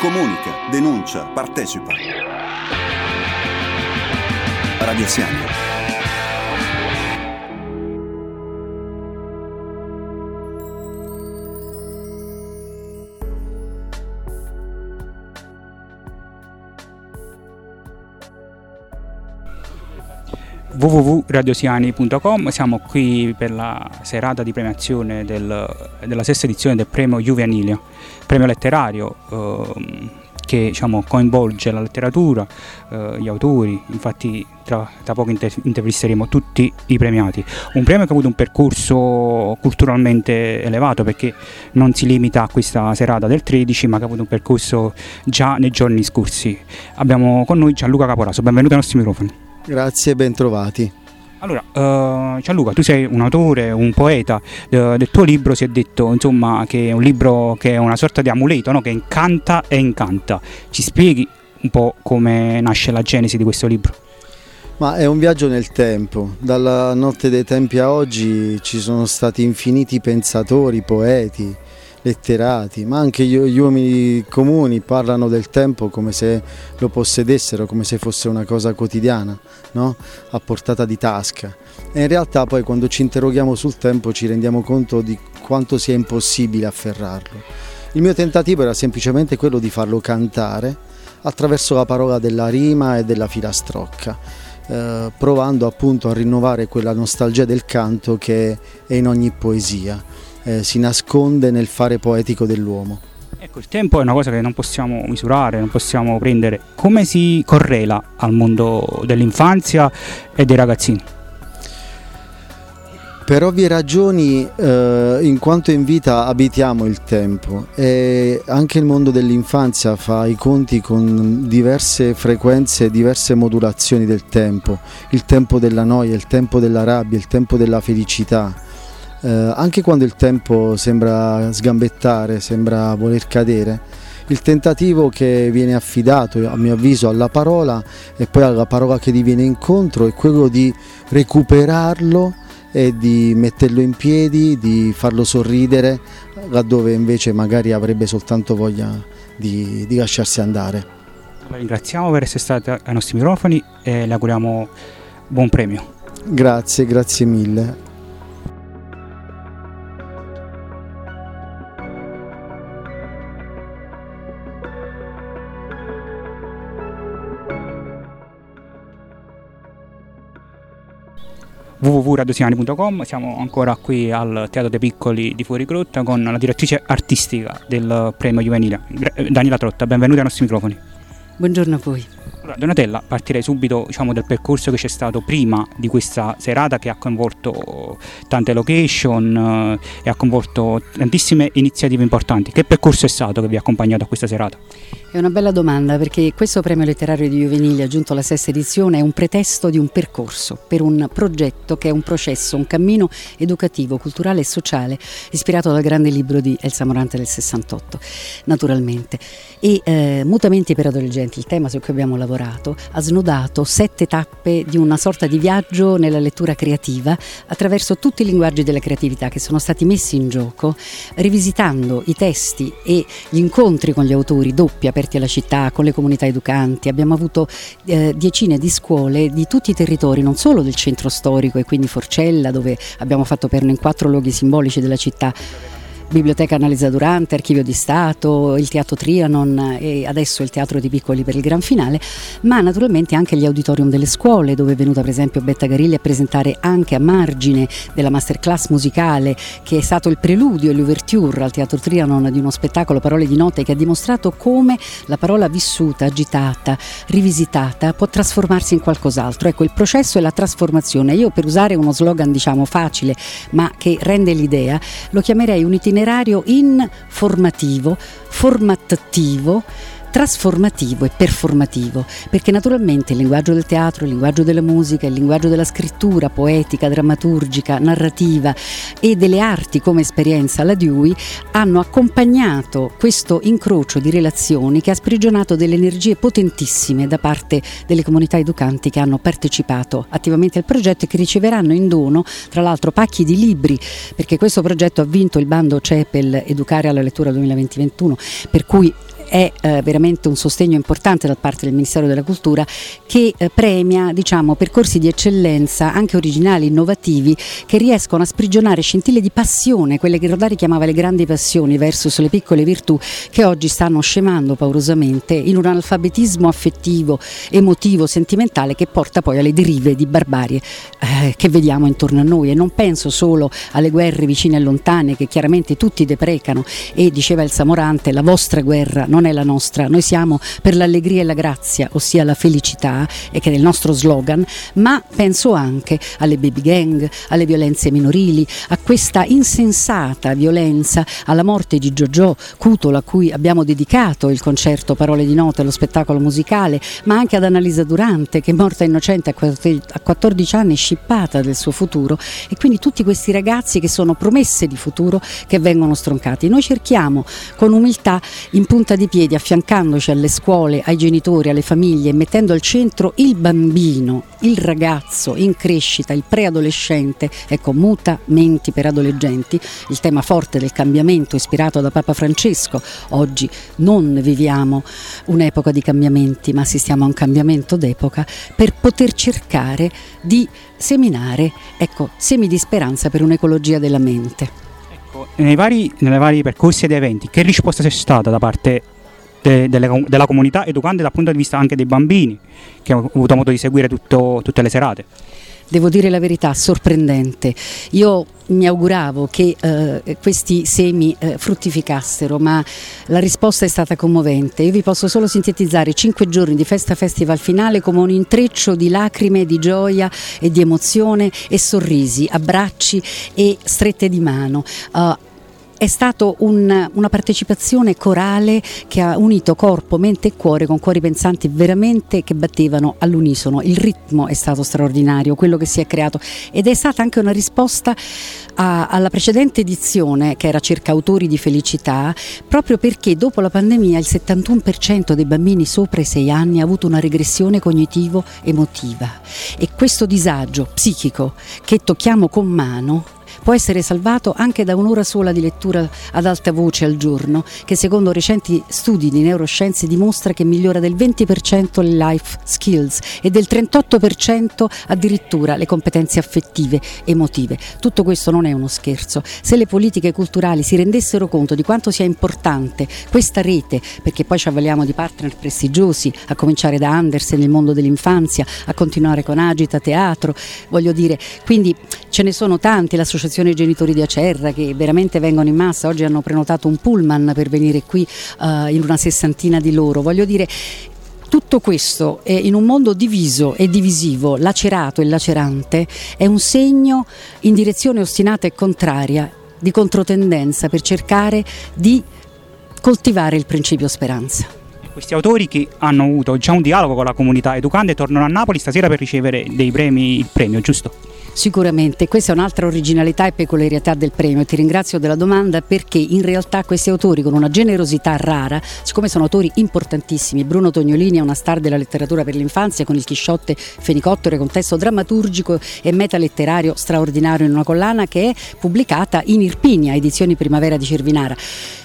Comunica, denuncia, partecipa. Radio Siamo. www.radiosiani.com siamo qui per la serata di premiazione del, della sesta edizione del premio Juve Anilia, premio letterario eh, che diciamo, coinvolge la letteratura, eh, gli autori, infatti tra, tra poco inter- intervisteremo tutti i premiati. Un premio che ha avuto un percorso culturalmente elevato perché non si limita a questa serata del 13 ma che ha avuto un percorso già nei giorni scorsi. Abbiamo con noi Gianluca Caporaso, benvenuto ai nostri microfoni. Grazie, bentrovati. Allora, uh, Gianluca, tu sei un autore, un poeta, uh, del tuo libro si è detto insomma, che è un libro che è una sorta di amuleto, no? che incanta e incanta. Ci spieghi un po' come nasce la genesi di questo libro? Ma è un viaggio nel tempo, dalla notte dei tempi a oggi ci sono stati infiniti pensatori, poeti, letterati, ma anche gli uomini comuni parlano del tempo come se lo possedessero, come se fosse una cosa quotidiana, no? a portata di tasca. E in realtà poi quando ci interroghiamo sul tempo ci rendiamo conto di quanto sia impossibile afferrarlo. Il mio tentativo era semplicemente quello di farlo cantare attraverso la parola della rima e della filastrocca. Eh, provando appunto a rinnovare quella nostalgia del canto che è in ogni poesia eh, si nasconde nel fare poetico dell'uomo. Ecco, il tempo è una cosa che non possiamo misurare, non possiamo prendere. Come si correla al mondo dell'infanzia e dei ragazzini? Per ovvie ragioni, eh, in quanto in vita abitiamo il tempo e anche il mondo dell'infanzia fa i conti con diverse frequenze, diverse modulazioni del tempo, il tempo della noia, il tempo della rabbia, il tempo della felicità eh, anche quando il tempo sembra sgambettare, sembra voler cadere, il tentativo che viene affidato a mio avviso alla parola e poi alla parola che gli viene incontro è quello di recuperarlo e di metterlo in piedi, di farlo sorridere laddove invece magari avrebbe soltanto voglia di, di lasciarsi andare. La ringraziamo per essere stata ai nostri microfoni e le auguriamo buon premio. Grazie, grazie mille. www.radiosiani.com siamo ancora qui al Teatro dei Piccoli di Fuorigrotta con la direttrice artistica del premio juvenile Daniela Trotta, benvenuti ai nostri microfoni. Buongiorno a voi. Donatella, partirei subito diciamo, del percorso che c'è stato prima di questa serata che ha coinvolto tante location eh, e ha coinvolto tantissime iniziative importanti. Che percorso è stato che vi ha accompagnato a questa serata? È una bella domanda perché questo premio letterario di Juvenili, aggiunto alla sesta edizione, è un pretesto di un percorso per un progetto che è un processo, un cammino educativo, culturale e sociale ispirato dal grande libro di Elsa Morante del 68, naturalmente. E eh, Mutamenti per adolescenti, il tema su cui abbiamo lavorato, ha snodato sette tappe di una sorta di viaggio nella lettura creativa attraverso tutti i linguaggi della creatività che sono stati messi in gioco, rivisitando i testi e gli incontri con gli autori doppi aperti alla città, con le comunità educanti. Abbiamo avuto eh, decine di scuole di tutti i territori, non solo del centro storico e quindi Forcella, dove abbiamo fatto perno in quattro luoghi simbolici della città Biblioteca Annalisa Durante, Archivio di Stato, il Teatro Trianon e adesso il Teatro di Piccoli per il gran finale, ma naturalmente anche gli auditorium delle scuole dove è venuta per esempio Betta Garilli a presentare anche a margine della masterclass musicale che è stato il preludio e l'ouverture al Teatro Trianon di uno spettacolo Parole di notte che ha dimostrato come la parola vissuta, agitata, rivisitata può trasformarsi in qualcos'altro. Ecco, il processo è la trasformazione. Io per usare uno slogan diciamo facile ma che rende l'idea, lo chiamerei un itinerario itinerario informativo, formattivo trasformativo e performativo, perché naturalmente il linguaggio del teatro, il linguaggio della musica, il linguaggio della scrittura poetica, drammaturgica, narrativa e delle arti come esperienza alla Dewey hanno accompagnato questo incrocio di relazioni che ha sprigionato delle energie potentissime da parte delle comunità educanti che hanno partecipato attivamente al progetto e che riceveranno in dono, tra l'altro, pacchi di libri, perché questo progetto ha vinto il bando CEPEL Educare alla lettura 2020-2021, per cui è eh, veramente un sostegno importante da parte del Ministero della Cultura che eh, premia diciamo, percorsi di eccellenza anche originali, innovativi, che riescono a sprigionare scintille di passione, quelle che Rodari chiamava le grandi passioni versus le piccole virtù, che oggi stanno scemando paurosamente in un analfabetismo affettivo, emotivo, sentimentale che porta poi alle derive di barbarie eh, che vediamo intorno a noi. E non penso solo alle guerre vicine e lontane che chiaramente tutti deprecano. E diceva il Samorante la vostra guerra non è la nostra, noi siamo per l'allegria e la grazia, ossia la felicità e che è il nostro slogan, ma penso anche alle baby gang, alle violenze minorili, a questa insensata violenza, alla morte di Giorgio Cutolo a cui abbiamo dedicato il concerto Parole di Note, lo spettacolo musicale, ma anche ad Annalisa Durante che è morta innocente a 14 anni scippata del suo futuro e quindi tutti questi ragazzi che sono promesse di futuro che vengono stroncati. Noi cerchiamo con umiltà in punta di piedi, affiancandoci alle scuole, ai genitori, alle famiglie, mettendo al centro il bambino, il ragazzo in crescita, il preadolescente, ecco mutamenti per adolescenti, il tema forte del cambiamento ispirato da Papa Francesco. Oggi non viviamo un'epoca di cambiamenti, ma assistiamo a un cambiamento d'epoca per poter cercare di seminare ecco, semi di speranza per un'ecologia della mente. Ecco, nei vari, nei vari percorsi ed eventi, che risposta c'è stata da parte de, delle, della comunità educante dal punto di vista anche dei bambini che hanno avuto modo di seguire tutto, tutte le serate? devo dire la verità, sorprendente. Io mi auguravo che eh, questi semi eh, fruttificassero, ma la risposta è stata commovente. Io vi posso solo sintetizzare cinque giorni di festa festival finale come un intreccio di lacrime, di gioia e di emozione e sorrisi, abbracci e strette di mano. Uh, è stata un, una partecipazione corale che ha unito corpo, mente e cuore con cuori pensanti veramente che battevano all'unisono. Il ritmo è stato straordinario, quello che si è creato ed è stata anche una risposta a, alla precedente edizione che era cerca autori di felicità, proprio perché dopo la pandemia il 71% dei bambini sopra i 6 anni ha avuto una regressione cognitivo-emotiva e questo disagio psichico che tocchiamo con mano può essere salvato anche da un'ora sola di lettura ad alta voce al giorno, che secondo recenti studi di neuroscienze dimostra che migliora del 20% le life skills e del 38% addirittura le competenze affettive, emotive. Tutto questo non è uno scherzo. Se le politiche culturali si rendessero conto di quanto sia importante questa rete, perché poi ci avvaliamo di partner prestigiosi, a cominciare da Andersen nel mondo dell'infanzia, a continuare con Agita Teatro, voglio dire, quindi ce ne sono tanti, l'associazione l'associazione genitori di Acerra che veramente vengono in massa, oggi hanno prenotato un pullman per venire qui uh, in una sessantina di loro. Voglio dire, tutto questo in un mondo diviso e divisivo, lacerato e lacerante, è un segno in direzione ostinata e contraria, di controtendenza per cercare di coltivare il principio speranza. Questi autori che hanno avuto già un dialogo con la comunità educante tornano a Napoli stasera per ricevere dei premi, il premio, giusto? Sicuramente, questa è un'altra originalità e peculiarità del premio. Ti ringrazio della domanda perché in realtà questi autori con una generosità rara, siccome sono autori importantissimi, Bruno Tognolini è una star della letteratura per l'infanzia con il Chisciotte Fenicottero, con testo drammaturgico e metaletterario straordinario in una collana che è pubblicata in Irpinia, edizioni Primavera di Cervinara.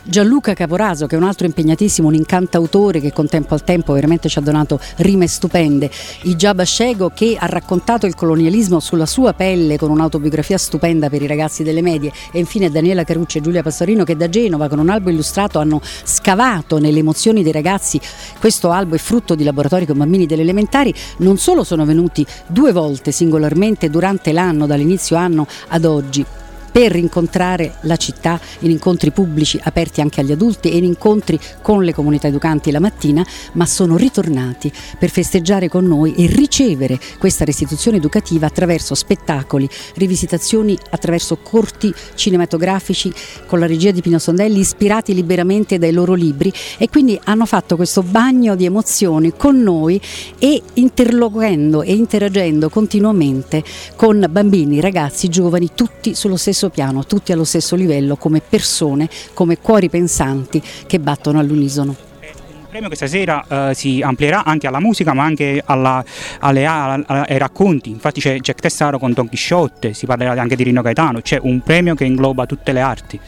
Gianluca Caporaso, che è un altro impegnatissimo, un incantautore che con tempo al tempo veramente ci ha donato rime stupende. Ijaba Scego che ha raccontato il colonialismo sulla sua pelle con un'autobiografia stupenda per i ragazzi delle medie e infine Daniela Carucci e Giulia Pastorino che da Genova con un albo illustrato hanno scavato nelle emozioni dei ragazzi. Questo albo è frutto di laboratori con bambini delle elementari, non solo sono venuti due volte singolarmente durante l'anno, dall'inizio anno ad oggi, per incontrare la città in incontri pubblici aperti anche agli adulti e in incontri con le comunità educanti la mattina, ma sono ritornati per festeggiare con noi e ricevere questa restituzione educativa attraverso spettacoli, rivisitazioni, attraverso corti cinematografici con la regia di Pino Sondelli ispirati liberamente dai loro libri e quindi hanno fatto questo bagno di emozioni con noi e interloquendo e interagendo continuamente con bambini, ragazzi, giovani, tutti sullo stesso stesso piano, tutti allo stesso livello, come persone, come cuori pensanti che battono all'unisono. Il premio questa sera eh, si amplierà anche alla musica ma anche alla, alle, alle, ai racconti, infatti c'è Jack Tessaro con Don Chisciotte, si parlerà anche di Rino Gaetano, c'è un premio che ingloba tutte le arti.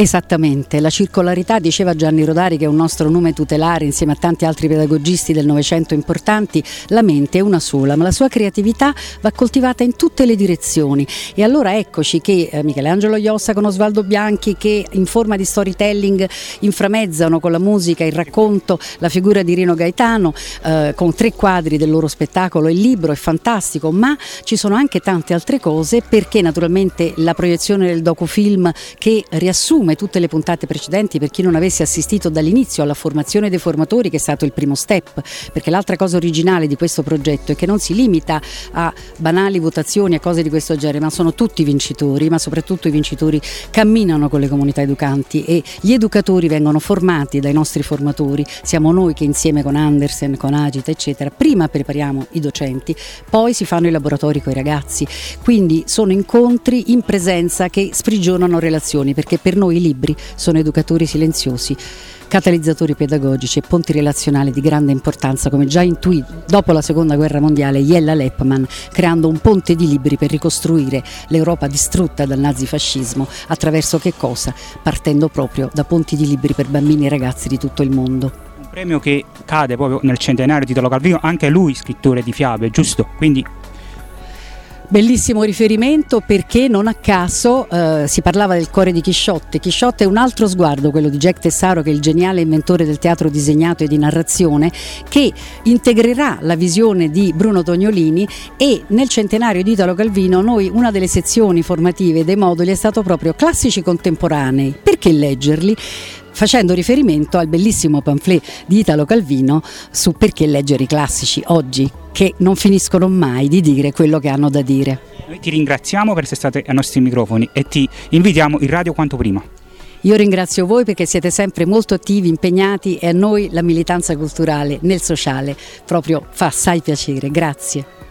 Esattamente, la circolarità, diceva Gianni Rodari, che è un nostro nome tutelare insieme a tanti altri pedagogisti del Novecento importanti, la mente è una sola, ma la sua creatività va coltivata in tutte le direzioni. E allora eccoci che eh, Michelangelo Iossa con Osvaldo Bianchi, che in forma di storytelling inframezzano con la musica, il racconto, la figura di Rino Gaetano, eh, con tre quadri del loro spettacolo. Il libro è fantastico, ma ci sono anche tante altre cose perché naturalmente la proiezione del docufilm che riassume come tutte le puntate precedenti per chi non avesse assistito dall'inizio alla formazione dei formatori che è stato il primo step, perché l'altra cosa originale di questo progetto è che non si limita a banali votazioni, a cose di questo genere, ma sono tutti vincitori, ma soprattutto i vincitori camminano con le comunità educanti e gli educatori vengono formati dai nostri formatori, siamo noi che insieme con Andersen, con Agita eccetera, prima prepariamo i docenti, poi si fanno i laboratori con i ragazzi, quindi sono incontri in presenza che sprigionano relazioni, perché per noi i libri sono educatori silenziosi catalizzatori pedagogici e ponti relazionali di grande importanza, come già intuì dopo la seconda guerra mondiale Jella Leppmann, creando un ponte di libri per ricostruire l'Europa distrutta dal nazifascismo, attraverso che cosa? Partendo proprio da ponti di libri per bambini e ragazzi di tutto il mondo. Premio che cade proprio nel centenario di Titolo Calvino, anche lui scrittore di fiabe, giusto? Quindi Bellissimo riferimento perché non a caso eh, si parlava del cuore di Chisciotte. Chisciotte è un altro sguardo, quello di Jack Tessaro, che è il geniale inventore del teatro disegnato e di narrazione, che integrerà la visione di Bruno Tognolini e nel centenario di Italo Calvino noi una delle sezioni formative dei moduli è stato proprio classici contemporanei. Perché leggerli? Facendo riferimento al bellissimo pamphlet di Italo Calvino su perché leggere i classici oggi, che non finiscono mai di dire quello che hanno da dire. Noi ti ringraziamo per essere state ai nostri microfoni e ti invitiamo in radio quanto prima. Io ringrazio voi perché siete sempre molto attivi, impegnati e a noi la militanza culturale nel sociale proprio fa assai piacere. Grazie.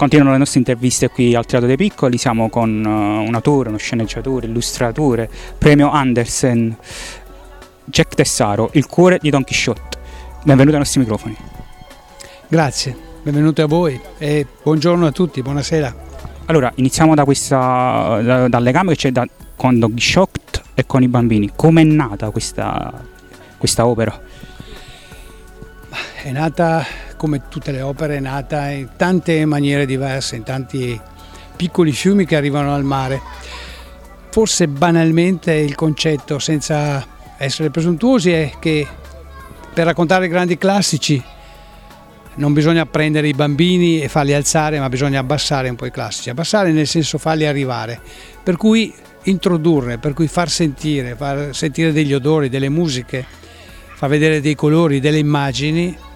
Continuano le nostre interviste qui al Teatro dei Piccoli, siamo con uh, un autore, uno sceneggiatore, illustratore, premio Andersen, Jack Tessaro, Il cuore di Don Quixote. Benvenuto ai nostri microfoni. Grazie, benvenuti a voi e buongiorno a tutti, buonasera. Allora, iniziamo da questa, da, dal legame che c'è da, con Don Quixote e con i bambini. Come è nata questa, questa opera? È nata come tutte le opere, è nata in tante maniere diverse, in tanti piccoli fiumi che arrivano al mare. Forse banalmente il concetto, senza essere presuntuosi, è che per raccontare grandi classici non bisogna prendere i bambini e farli alzare, ma bisogna abbassare un po' i classici. Abbassare nel senso farli arrivare. Per cui introdurre, per cui far sentire, far sentire degli odori, delle musiche, far vedere dei colori, delle immagini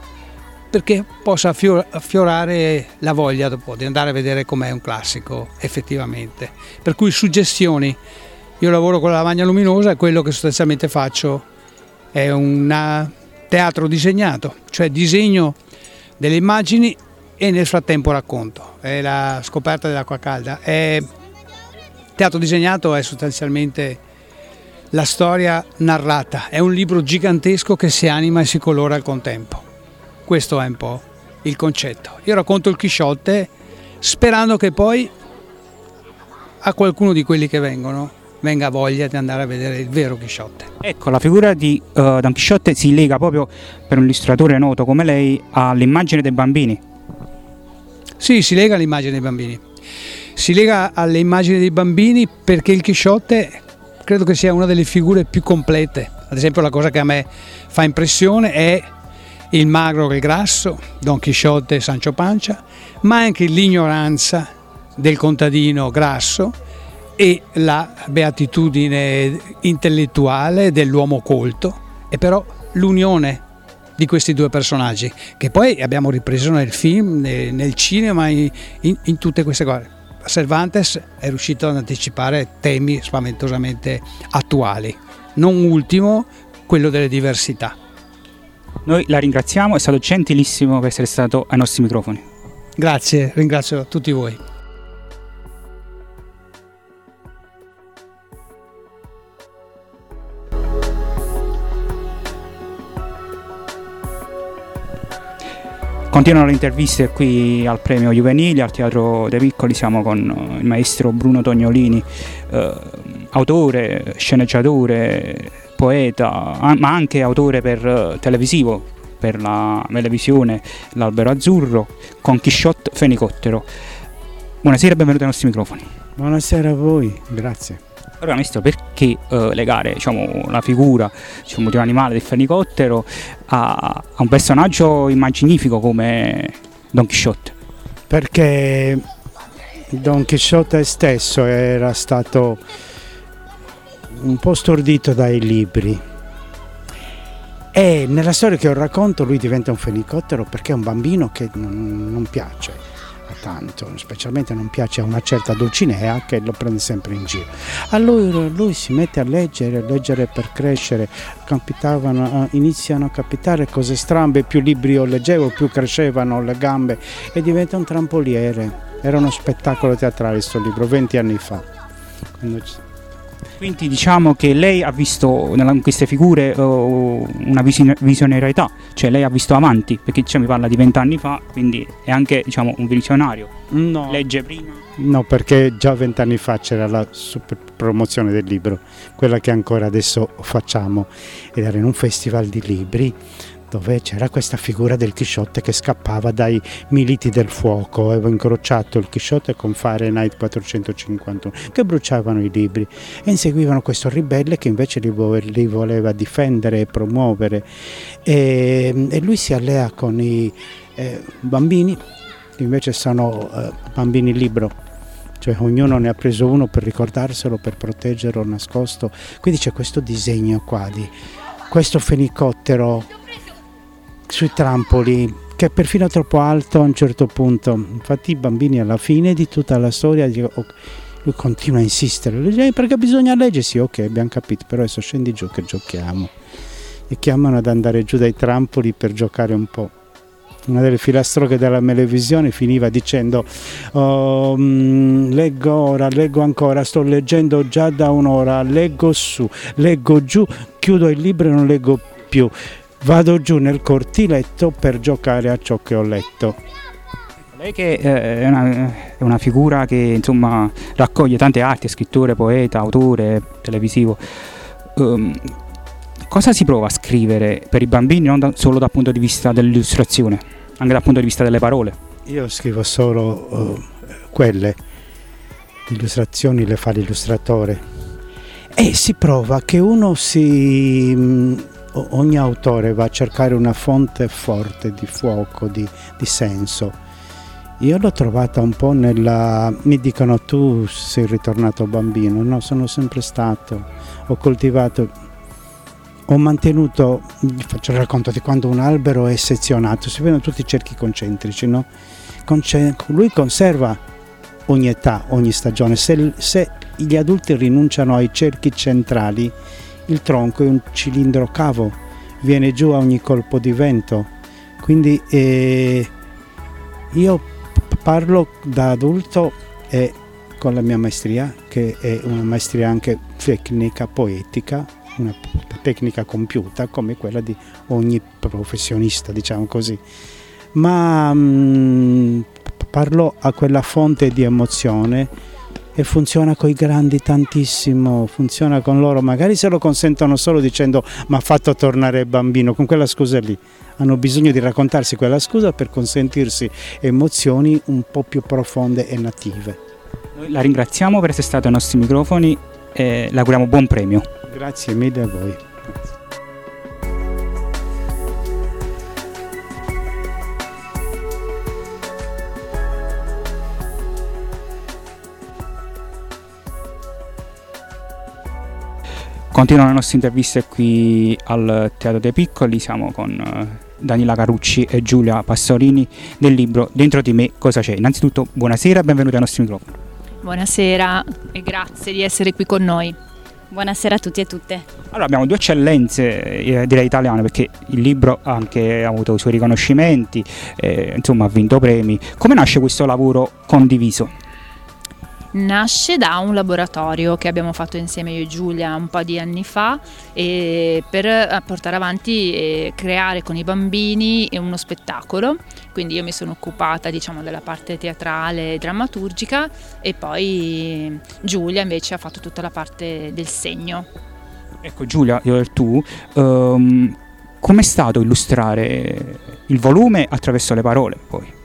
perché possa affiorare la voglia dopo di andare a vedere com'è un classico effettivamente. Per cui suggestioni, io lavoro con la lavagna luminosa e quello che sostanzialmente faccio è un teatro disegnato, cioè disegno delle immagini e nel frattempo racconto. È la scoperta dell'acqua calda. È... Teatro disegnato è sostanzialmente la storia narrata, è un libro gigantesco che si anima e si colora al contempo. Questo è un po' il concetto. Io racconto il Chisciotte sperando che poi a qualcuno di quelli che vengono venga voglia di andare a vedere il vero Chisciotte. Ecco, la figura di uh, Don Chisciotte si lega proprio per un illustratore noto come lei all'immagine dei bambini. Sì, si lega all'immagine dei bambini. Si lega alle immagini dei bambini perché il Chisciotte credo che sia una delle figure più complete. Ad esempio la cosa che a me fa impressione è il magro e il grasso, Don Chisciotte e Sancio Pancia, ma anche l'ignoranza del contadino grasso e la beatitudine intellettuale dell'uomo colto e però l'unione di questi due personaggi che poi abbiamo ripreso nel film, nel cinema, in, in, in tutte queste cose. Cervantes è riuscito ad anticipare temi spaventosamente attuali, non ultimo quello delle diversità. Noi la ringraziamo, è stato gentilissimo per essere stato ai nostri microfoni. Grazie, ringrazio tutti voi. Continuano le interviste qui al premio Juvenile, al Teatro dei Piccoli, siamo con eh, il maestro Bruno Tognolini, eh, autore, sceneggiatore, poeta, ma anche autore per eh, televisivo, per la televisione L'Albero Azzurro, con Chisciot Fenicottero. Buonasera e benvenuti ai nostri microfoni. Buonasera a voi, grazie. Allora, maestro, perché eh, legare diciamo, la figura diciamo, di un animale del fenicottero a, a un personaggio immaginifico come Don Quixote? Perché Don Quixote stesso era stato un po' stordito dai libri e nella storia che ho racconto lui diventa un fenicottero perché è un bambino che non, non piace tanto, specialmente non piace a una certa Dulcinea che lo prende sempre in giro. Allora lui si mette a leggere, a leggere per crescere, eh, iniziano a capitare cose strambe, più libri io leggevo, più crescevano le gambe e diventa un trampoliere. Era uno spettacolo teatrale questo libro, 20 anni fa. Quindi diciamo che lei ha visto in queste figure uh, una visionarietà, cioè lei ha visto avanti, perché cioè, mi parla di vent'anni fa, quindi è anche diciamo, un visionario. No. Legge prima? No, perché già vent'anni fa c'era la super promozione del libro, quella che ancora adesso facciamo, ed era in un festival di libri dove c'era questa figura del Chisciotte che scappava dai militi del fuoco, aveva incrociato il Chisciotte con Fahrenheit 451 che bruciavano i libri e inseguivano questo ribelle che invece li, voleva difendere e promuovere. E, e lui si allea con i eh, bambini invece sono eh, bambini libro. Cioè ognuno ne ha preso uno per ricordarselo, per proteggerlo nascosto. Quindi c'è questo disegno qua di questo fenicottero sui trampoli che è perfino troppo alto a un certo punto. Infatti i bambini alla fine di tutta la storia lui continua a insistere, lui perché bisogna leggersi, ok abbiamo capito, però adesso scendi giù che giochiamo. E chiamano ad andare giù dai trampoli per giocare un po'. Una delle filastrocche della televisione finiva dicendo oh, mm, leggo ora, leggo ancora, sto leggendo già da un'ora, leggo su, leggo giù, chiudo il libro e non leggo più vado giù nel cortiletto per giocare a ciò che ho letto. Lei che eh, è una, è una figura che insomma raccoglie tante arti, scrittore, poeta, autore, televisivo. Um, cosa si prova a scrivere per i bambini non da, solo dal punto di vista dell'illustrazione, anche dal punto di vista delle parole? Io scrivo solo uh, quelle, illustrazioni le fa l'illustratore e si prova che uno si mm, ogni autore va a cercare una fonte forte di fuoco, di, di senso. Io l'ho trovata un po' nella... mi dicono tu sei ritornato bambino, no, sono sempre stato, ho coltivato, ho mantenuto, faccio il racconto di quando un albero è sezionato, si vedono tutti i cerchi concentrici, no? Conce- lui conserva ogni età, ogni stagione, se, se gli adulti rinunciano ai cerchi centrali, il tronco è un cilindro cavo, viene giù a ogni colpo di vento. Quindi eh, io parlo da adulto e con la mia maestria, che è una maestria anche tecnica, poetica, una tecnica compiuta come quella di ogni professionista, diciamo così. Ma mh, mm, parlo a quella fonte di emozione e funziona con i grandi tantissimo, funziona con loro, magari se lo consentono solo dicendo ma ha fatto tornare il bambino, con quella scusa lì. Hanno bisogno di raccontarsi quella scusa per consentirsi emozioni un po' più profonde e native. Noi la ringraziamo per essere stato ai nostri microfoni e le auguriamo buon premio. Grazie mille a voi. Continuano le nostre interviste qui al Teatro dei Piccoli, siamo con eh, Daniela Carucci e Giulia Passorini del libro Dentro di me cosa c'è. Innanzitutto buonasera e benvenuti ai nostri microfoni. Buonasera e grazie di essere qui con noi. Buonasera a tutti e tutte. Allora abbiamo due eccellenze eh, direi italiane perché il libro ha anche avuto i suoi riconoscimenti, eh, insomma ha vinto premi. Come nasce questo lavoro condiviso? Nasce da un laboratorio che abbiamo fatto insieme io e Giulia un po' di anni fa per eh, portare avanti e creare con i bambini uno spettacolo. Quindi io mi sono occupata diciamo, della parte teatrale e drammaturgica e poi Giulia invece ha fatto tutta la parte del segno. Ecco Giulia, tu, um, com'è stato illustrare il volume attraverso le parole poi?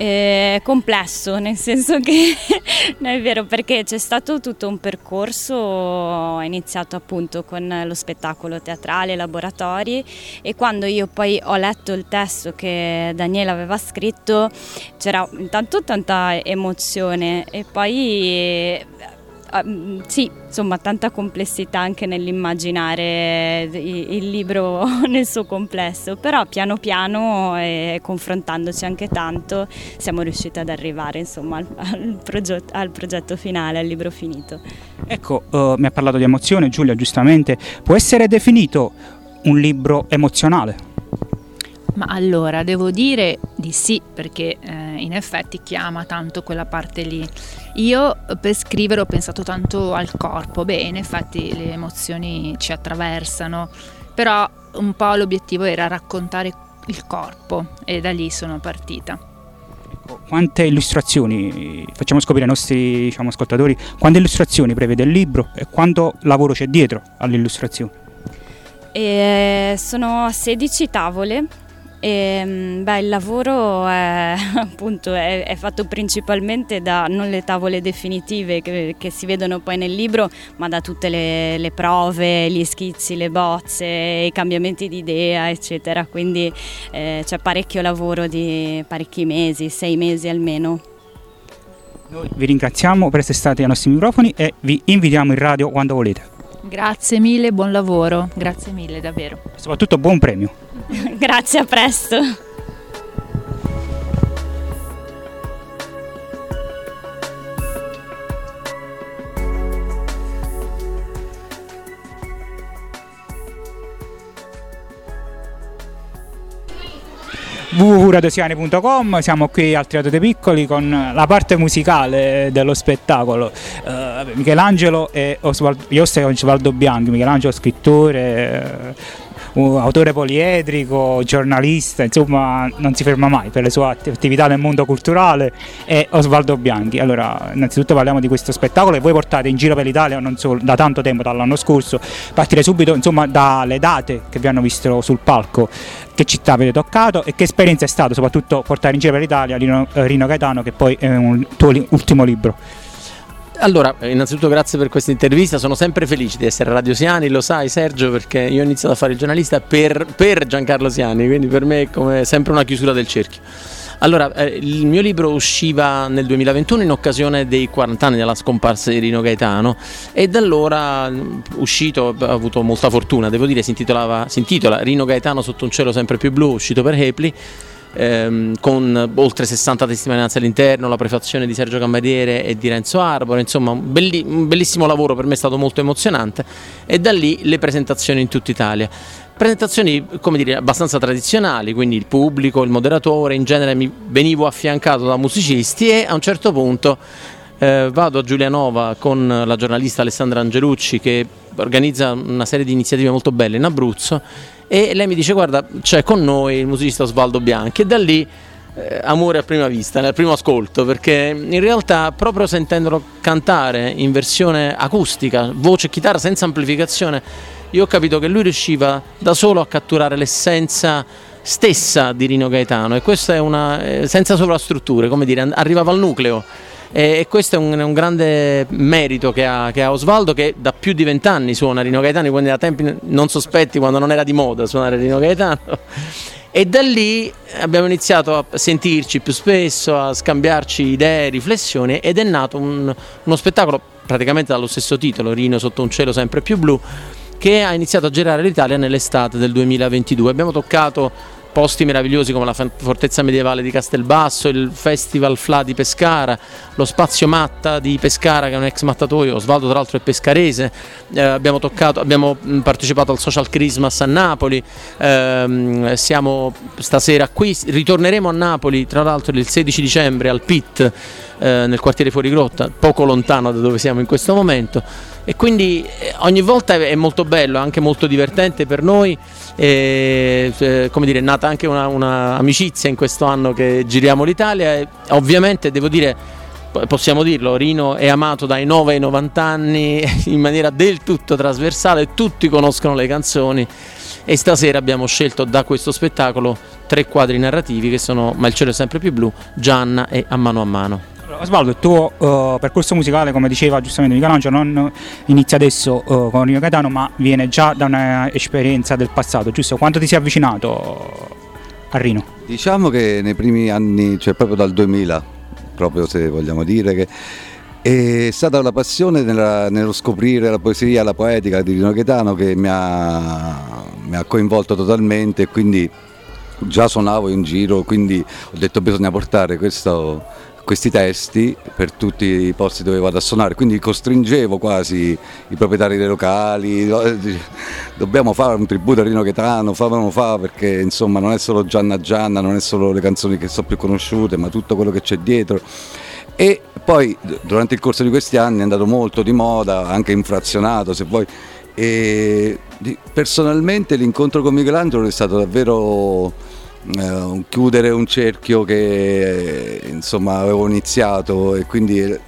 È complesso, nel senso che non è vero perché c'è stato tutto un percorso, iniziato appunto con lo spettacolo teatrale, laboratori e quando io poi ho letto il testo che Daniele aveva scritto c'era intanto tanta emozione e poi Uh, sì, insomma, tanta complessità anche nell'immaginare il libro nel suo complesso, però piano piano e confrontandoci anche tanto siamo riusciti ad arrivare insomma, al, al, progetto, al progetto finale, al libro finito. Ecco, uh, mi ha parlato di emozione Giulia, giustamente, può essere definito un libro emozionale? Ma allora, devo dire di sì, perché eh, in effetti chiama tanto quella parte lì. Io per scrivere ho pensato tanto al corpo, beh, in effetti le emozioni ci attraversano, però un po' l'obiettivo era raccontare il corpo e da lì sono partita. Quante illustrazioni, facciamo scoprire ai nostri diciamo, ascoltatori, quante illustrazioni prevede il libro e quanto lavoro c'è dietro alle illustrazioni? Eh, sono 16 tavole e, ehm, beh, il lavoro è, appunto, è, è, fatto principalmente da non le tavole definitive che, che, si vedono poi nel libro, ma da tutte le, le, prove, gli schizzi, le bozze, i cambiamenti di idea, eccetera. Quindi eh, c'è parecchio lavoro di parecchi mesi, sei mesi almeno. Noi vi ringraziamo per essere stati ai nostri microfoni e vi invitiamo in radio quando volete. Grazie mille, buon lavoro, grazie mille davvero. Soprattutto buon premio. grazie, a presto. www.radiosiani.com siamo qui al Teatro dei Piccoli con la parte musicale dello spettacolo uh, Michelangelo e Osvaldo, Bianchi Michelangelo scrittore autore poliedrico, giornalista, insomma non si ferma mai per le sue attività nel mondo culturale e Osvaldo Bianchi. Allora, innanzitutto parliamo di questo spettacolo e voi portate in giro per l'Italia solo da tanto tempo, dall'anno scorso, partire subito insomma dalle date che vi hanno visto sul palco, che città avete toccato e che esperienza è stato soprattutto portare in giro per l'Italia Rino, Rino Gaetano che poi è un tuo ultimo libro. Allora, innanzitutto grazie per questa intervista, sono sempre felice di essere Radio Siani, lo sai Sergio, perché io ho iniziato a fare il giornalista per, per Giancarlo Siani, quindi per me è come sempre una chiusura del cerchio. Allora, eh, il mio libro usciva nel 2021 in occasione dei 40 anni della scomparsa di Rino Gaetano e da allora uscito, ho avuto molta fortuna, devo dire, si, si intitola Rino Gaetano sotto un cielo sempre più blu, uscito per Hepli ehm, con oltre 60 testimonianze all'interno, la prefazione di Sergio Cambardiere e di Renzo Arbore, insomma un, belli, un bellissimo lavoro, per me è stato molto emozionante e da lì le presentazioni in tutta Italia. Presentazioni come dire abbastanza tradizionali quindi il pubblico, il moderatore in genere mi venivo affiancato da musicisti e a un certo punto eh, vado a Giulianova con la giornalista Alessandra Angelucci che organizza una serie di iniziative molto belle in Abruzzo e lei mi dice guarda c'è con noi il musicista Osvaldo Bianchi e da lì eh, amore a prima vista, nel primo ascolto, perché in realtà proprio sentendolo cantare in versione acustica, voce e chitarra senza amplificazione, io ho capito che lui riusciva da solo a catturare l'essenza stessa di Rino Gaetano. E questa è una eh, senza sovrastrutture, come dire, arrivava al nucleo e, questo è un, un grande merito che ha, che ha, Osvaldo che da più di vent'anni suona Rino Gaetano, quindi da tempi non sospetti quando non era di moda suonare Rino Gaetano. E da lì abbiamo iniziato a sentirci più spesso, a scambiarci idee, riflessioni ed è nato un, uno spettacolo praticamente dallo stesso titolo, Rino sotto un cielo sempre più blu, che ha iniziato a girare l'Italia nell'estate del 2022. Abbiamo toccato posti meravigliosi come la fortezza medievale di Castelbasso, il Festival Fla di Pescara, lo spazio Matta di Pescara che è un ex mattatoio, Osvaldo tra l'altro è pescarese, eh, abbiamo, toccato, abbiamo partecipato al Social Christmas a Napoli, eh, siamo stasera qui, ritorneremo a Napoli tra l'altro il 16 dicembre al PIT eh, nel quartiere Fuori Grotta, poco lontano da dove siamo in questo momento e quindi eh, ogni volta è molto bello, anche molto divertente per noi, e, eh, come dire, è nata anche un'amicizia in questo anno che giriamo l'Italia. E ovviamente devo dire possiamo dirlo, Rino è amato dai 9 ai 90 anni in maniera del tutto trasversale, tutti conoscono le canzoni. E stasera abbiamo scelto da questo spettacolo tre quadri narrativi che sono Ma il cielo è sempre più blu, Gianna e A mano a mano. Osvaldo, il tuo uh, percorso musicale, come diceva giustamente Michelangelo, non inizia adesso uh, con Rino Gaetano, ma viene già da un'esperienza del passato, giusto? Quanto ti sei avvicinato a Rino? Diciamo che nei primi anni, cioè proprio dal 2000, proprio se vogliamo dire che è stata la passione nella, nello scoprire la poesia, la poetica di Rino Gaetano che mi ha, mi ha coinvolto totalmente e quindi già suonavo in giro, quindi ho detto bisogna portare questo questi testi per tutti i posti dove vado a suonare, quindi costringevo quasi i proprietari dei locali, eh, dobbiamo fare un tributo a Rino Chetano, favano fa perché insomma non è solo Gianna Gianna, non è solo le canzoni che sono più conosciute, ma tutto quello che c'è dietro. E poi durante il corso di questi anni è andato molto di moda, anche infrazionato se vuoi, e personalmente l'incontro con Michelangelo è stato davvero eh, chiudere un cerchio che insomma avevo iniziato e quindi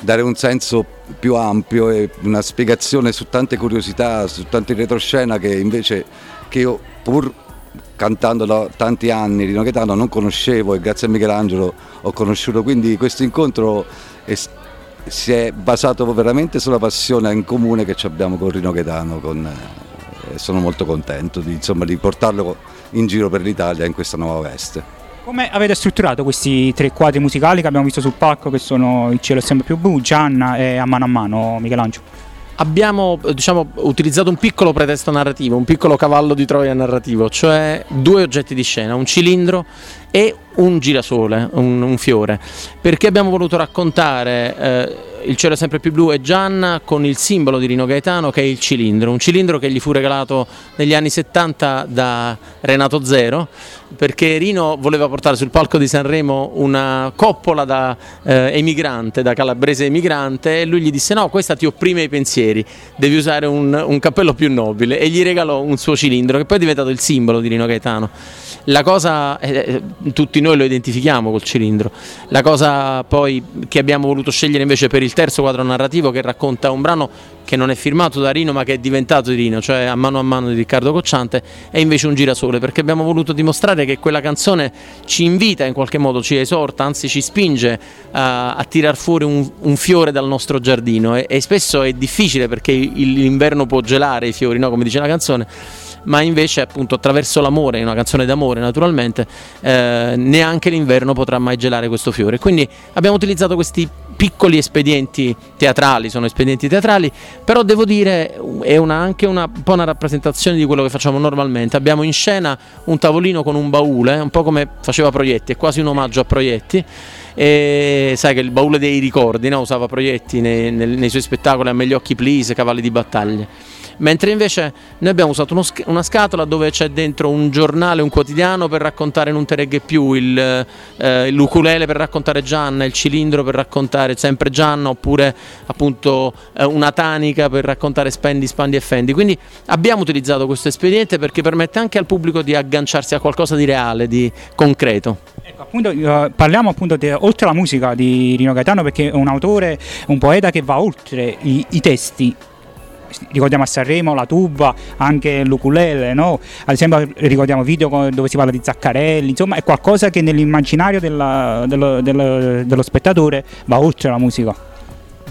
dare un senso più ampio e una spiegazione su tante curiosità, su tanti retroscena che invece che io pur cantando da tanti anni Rino Gaetano non conoscevo e grazie a Michelangelo ho conosciuto, quindi questo incontro è, si è basato veramente sulla passione in comune che abbiamo con Rino Gaetano con, eh, sono molto contento di, insomma, di portarlo in giro per l'Italia in questa nuova veste. Come avete strutturato questi tre quadri musicali che abbiamo visto sul palco, che sono Il cielo è sempre più blu, Gianna e A mano a mano, Michelangelo? abbiamo diciamo, utilizzato un piccolo pretesto narrativo, un piccolo cavallo di Troia narrativo, cioè due oggetti di scena, un cilindro e un girasole, un, un fiore, perché abbiamo voluto raccontare eh, il cielo è sempre più blu e Gianna con il simbolo di Rino Gaetano che è il cilindro, un cilindro che gli fu regalato negli anni 70 da Renato Zero perché Rino voleva portare sul palco di Sanremo una coppola da eh, emigrante, da calabrese emigrante e lui gli disse no questa ti opprime i pensieri, devi usare un, un cappello più nobile e gli regalò un suo cilindro che poi è diventato il simbolo di Rino Gaetano. La cosa, eh, eh tutti noi lo identifichiamo col cilindro, la cosa poi che abbiamo voluto scegliere invece per il terzo quadro narrativo che racconta un brano che non è firmato da Rino ma che è diventato di Rino, cioè a mano a mano di Riccardo Cocciante, è invece un girasole perché abbiamo voluto dimostrare che quella canzone ci invita in qualche modo, ci esorta, anzi ci spinge a, a tirar fuori un, un, fiore dal nostro giardino. E, e spesso è difficile perché l'inverno può gelare i fiori, no? come dice la canzone ma invece appunto attraverso l'amore, una canzone d'amore naturalmente, eh, neanche l'inverno potrà mai gelare questo fiore. Quindi abbiamo utilizzato questi piccoli espedienti teatrali, sono espedienti teatrali, però devo dire è una, anche una, un po' una rappresentazione di quello che facciamo normalmente. Abbiamo in scena un tavolino con un baule, un po' come faceva Proietti, è quasi un omaggio a Proietti. E sai che il baule dei ricordi no? usava Proietti nei, nei, nei suoi spettacoli a Me gli occhi please, Cavalli di battaglia mentre invece noi abbiamo usato uno, una scatola dove c'è dentro un giornale, un quotidiano per raccontare Non te regge più, il, eh, l'ukulele per raccontare Gianna, il cilindro per raccontare sempre Gianna oppure appunto eh, una tanica per raccontare Spendi, Spandi e Fendi. Quindi abbiamo utilizzato questo espediente perché permette anche al pubblico di agganciarsi a qualcosa di reale, di concreto. Ecco, appunto, uh, parliamo appunto di, oltre alla musica di Rino Gaetano perché è un autore, un poeta che va oltre i, i testi ricordiamo a Sanremo la tuba, anche l'ukulele, no? ad esempio ricordiamo video dove si parla di Zaccarelli, insomma è qualcosa che nell'immaginario della, dello, dello, dello, spettatore va oltre la musica.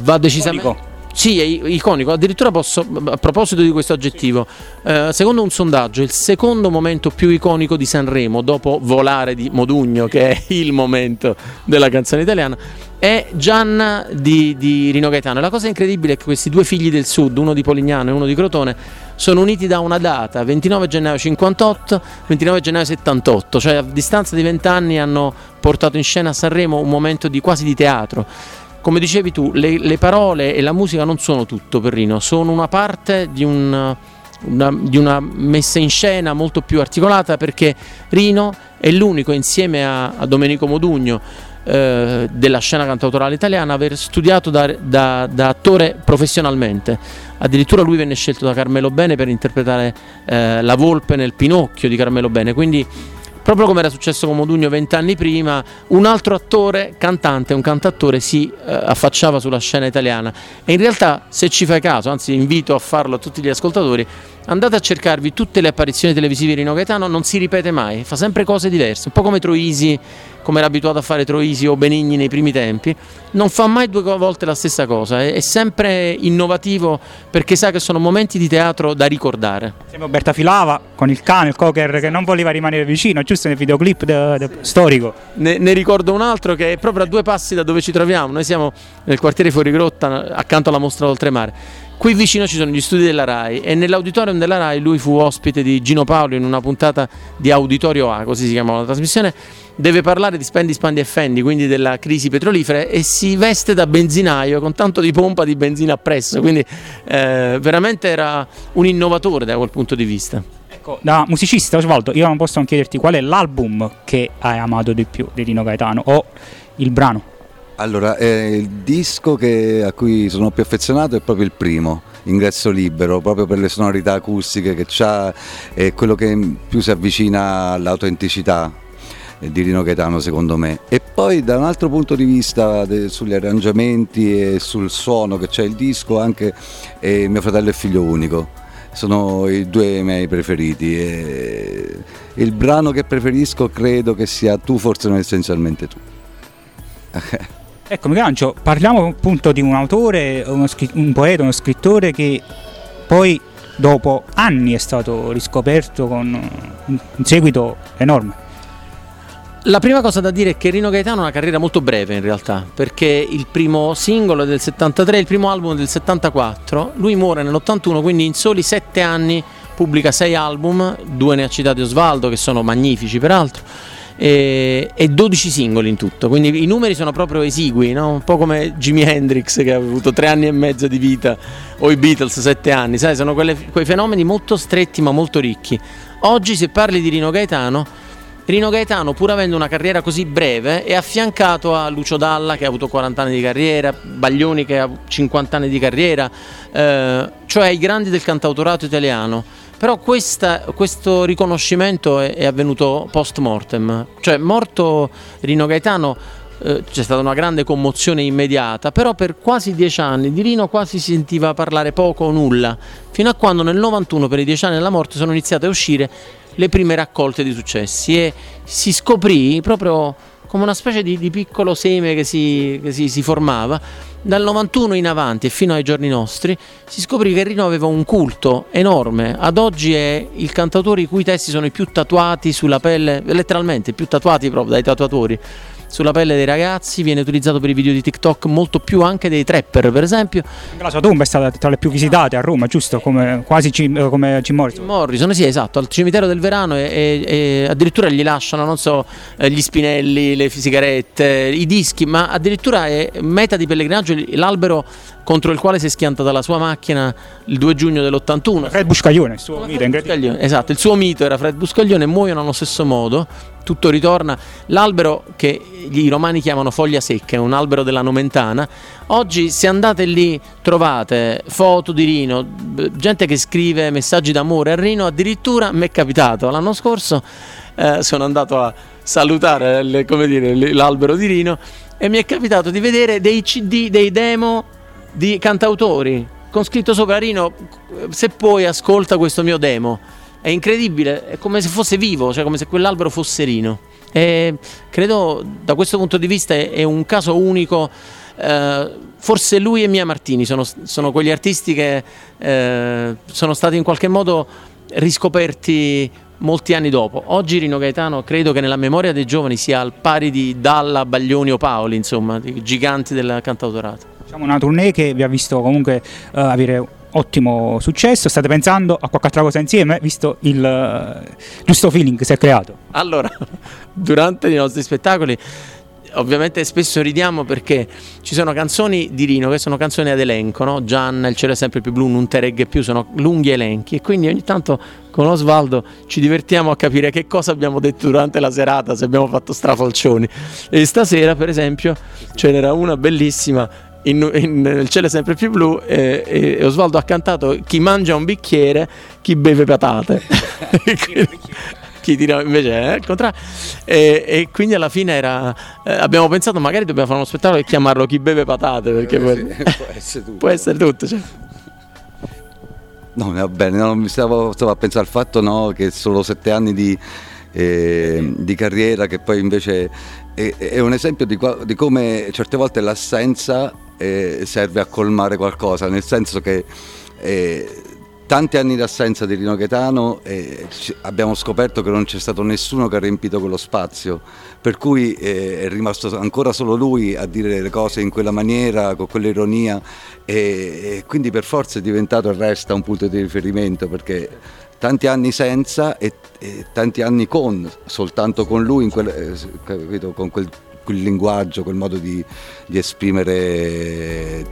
Va decisamente. Sì, è iconico. Addirittura posso, a proposito di questo aggettivo, eh, secondo un sondaggio, il secondo momento più iconico di Sanremo, dopo Volare di Modugno, che è il momento della canzone italiana, è Gianna di, di Rino Gaetano. La cosa incredibile è che questi due figli del sud, uno di Polignano e uno di Crotone, sono uniti da una data, 29 gennaio 58, 29 gennaio 78, cioè a distanza di 20 anni hanno portato in scena a Sanremo un momento di, quasi di teatro. Come dicevi tu, le, le parole e la musica non sono tutto per Rino, sono una parte di un una, di una messa in scena molto più articolata perché Rino è l'unico insieme a, a Domenico Modugno eh, della scena cantautorale italiana aver studiato da, da, da, attore professionalmente. Addirittura lui venne scelto da Carmelo Bene per interpretare eh, la volpe nel Pinocchio di Carmelo Bene, quindi proprio come era successo con Modugno vent'anni prima, un altro attore, cantante, un cantattore si eh, affacciava sulla scena italiana e in realtà se ci fai caso, anzi invito a farlo a tutti gli ascoltatori, andate a cercarvi tutte le apparizioni televisive di Rino Gaetano, non si ripete mai, fa sempre cose diverse, un po' come Troisi, come era abituato a fare Troisi o Benigni nei primi tempi, non fa mai due volte la stessa cosa, è, è sempre innovativo perché sa che sono momenti di teatro da ricordare. Sembra Berta Filava con il cane, il cocker che non voleva rimanere vicino, giusto nel videoclip de, de, storico. Ne, ne, ricordo un altro che è proprio a due passi da dove ci troviamo, noi siamo nel quartiere Fuori Grotta accanto alla mostra d'oltremare Qui vicino ci sono gli studi della RAI e nell'auditorium della RAI lui fu ospite di Gino Paolo in una puntata di Auditorio A, così si chiamava la trasmissione, deve parlare di spendi, spandi e fendi, quindi della crisi petrolifera e si veste da benzinaio con tanto di pompa di benzina appresso, quindi eh, veramente era un innovatore da quel punto di vista. Ecco, da musicista Osvaldo, io non posso non chiederti qual è l'album che hai amato di più di Rino Gaetano o il brano? Allora, eh, il disco che, a cui sono più affezionato è proprio il primo, Ingresso Libero, proprio per le sonorità acustiche che ha, è quello che più si avvicina all'autenticità di Rino Gaetano secondo me. E poi da un altro punto di vista de, sugli arrangiamenti e sul suono che c'è il disco anche eh, Mio fratello e figlio unico. Sono i due miei preferiti. E il brano che preferisco credo che sia Tu forse non essenzialmente tu. Ecco Michelangelo, parliamo appunto di un autore, uno un poeta, uno scrittore che poi dopo anni è stato riscoperto con un seguito enorme. La prima cosa da dire è che Rino Gaetano ha una carriera molto breve in realtà, perché il primo singolo è del 73, il primo album è del 74, lui muore nell'81, quindi in soli sette anni pubblica sei album, due ne ha citati Osvaldo che sono magnifici peraltro e, e 12 singoli in tutto, quindi i numeri sono proprio esigui, no? un po' come Jimi Hendrix che ha avuto tre anni e mezzo di vita o i Beatles sette anni, sai, sono quelle, quei fenomeni molto stretti ma molto ricchi. Oggi se parli di Rino Gaetano, Rino Gaetano, pur avendo una carriera così breve, è affiancato a Lucio Dalla che ha avuto 40 anni di carriera, Baglioni che ha 50 anni di carriera, eh, cioè i grandi del cantautorato italiano però questa, questo riconoscimento è, è, avvenuto post mortem, cioè morto Rino Gaetano eh, c'è stata una grande commozione immediata, però per quasi dieci anni di Rino quasi si sentiva parlare poco o nulla, fino a quando nel 91 per i dieci anni della morte sono iniziate a uscire le prime raccolte di successi e si scoprì proprio come una specie di, di piccolo seme che, si, che si, si formava dal 91 in avanti e fino ai giorni nostri si scoprì che Rino aveva un culto enorme. Ad oggi è il cantautore i cui testi sono i più tatuati sulla pelle, letteralmente più tatuati proprio dai tatuatori sulla pelle dei ragazzi, viene utilizzato per i video di TikTok molto più anche dei trapper, per esempio. La sua tomba è stata tra le più visitate a Roma, giusto? Come, quasi Jim, eh, come Jim Morrison. Jim Morrison, sì, esatto, al cimitero del Verano e, e, e addirittura gli lasciano, non so, eh, gli spinelli, le sigarette, i dischi, ma addirittura è meta di pellegrinaggio l'albero contro il quale si è schiantata la sua macchina il 2 giugno dell'81. Fred Buscaglione, il suo mito. Buscaglione, esatto, il suo mito era Fred Buscaglione, muoiono allo stesso modo, tutto ritorna. L'albero che i romani chiamano foglia secca, è un albero della Nomentana. Oggi se andate lì trovate foto di Rino, gente che scrive messaggi d'amore a Rino, addirittura mi è capitato l'anno scorso, eh, sono andato a salutare dire, l'albero di Rino e mi è capitato di vedere dei CD, dei demo di cantautori con scritto sopra Rino se puoi ascolta questo mio demo è incredibile è come se fosse vivo cioè come se quell'albero fosse Rino e credo da questo punto di vista è, un caso unico eh, forse lui e Mia Martini sono, sono quegli artisti che eh, sono stati in qualche modo riscoperti molti anni dopo. Oggi Rino Gaetano credo che nella memoria dei giovani sia al pari di Dalla, Baglioni o Paoli, insomma, giganti del cantautorato. Diciamo una tournée che vi ha visto comunque uh, avere ottimo successo. State pensando a qualche altra cosa insieme, visto il uh, giusto feeling che si è creato? Allora, durante i nostri spettacoli ovviamente spesso ridiamo perché ci sono canzoni di Rino che sono canzoni ad elenco, no? Gian, Il cielo è sempre più blu, Non te regge più, sono lunghi elenchi e quindi ogni tanto con Osvaldo ci divertiamo a capire che cosa abbiamo detto durante la serata, se abbiamo fatto strafalcioni. E stasera per esempio ce n'era una bellissima in, in, il cielo è sempre più blu e, e, Osvaldo ha cantato chi mangia un bicchiere, chi beve patate. chi tira invece è il contrario. E, e, quindi alla fine era, eh, abbiamo pensato magari dobbiamo fare uno spettacolo e chiamarlo chi beve patate perché eh, può essere tutto. può essere tutto cioè. No, va bene, no, mi stavo, stavo, a pensare al fatto no, che solo sette anni di, eh, di carriera che poi invece è, è un esempio di, di, come certe volte l'assenza eh, serve a colmare qualcosa, nel senso che eh, tanti anni d'assenza di Rino Gaetano eh, abbiamo scoperto che non c'è stato nessuno che ha riempito quello spazio, per cui eh, è rimasto ancora solo lui a dire le cose in quella maniera, con quell'ironia e, e quindi per forza è diventato e resta un punto di riferimento perché tanti anni senza e, e tanti anni con, soltanto con lui, quel, eh, con quel, quel, linguaggio, quel modo di, di esprimere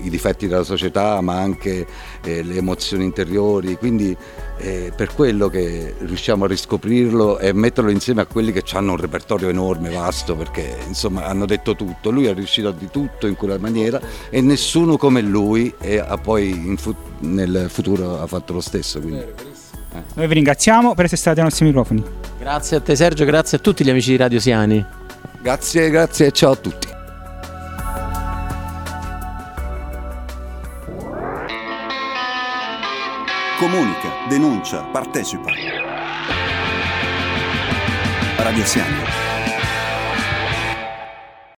i difetti della società ma anche eh, le emozioni interiori, quindi è per quello che riusciamo a riscoprirlo e metterlo insieme a quelli che hanno un repertorio enorme, vasto, perché insomma hanno detto tutto, lui è riuscito a di tutto in quella maniera e nessuno come lui e ha poi fu- nel futuro ha fatto lo stesso. Quindi. Eh. Noi vi ringraziamo per essere stati ai nostri microfoni. Grazie a te Sergio, grazie a tutti gli amici di Radio Siani. Grazie, grazie e ciao a tutti. Comunica, denuncia, partecipa. Radio Siamo.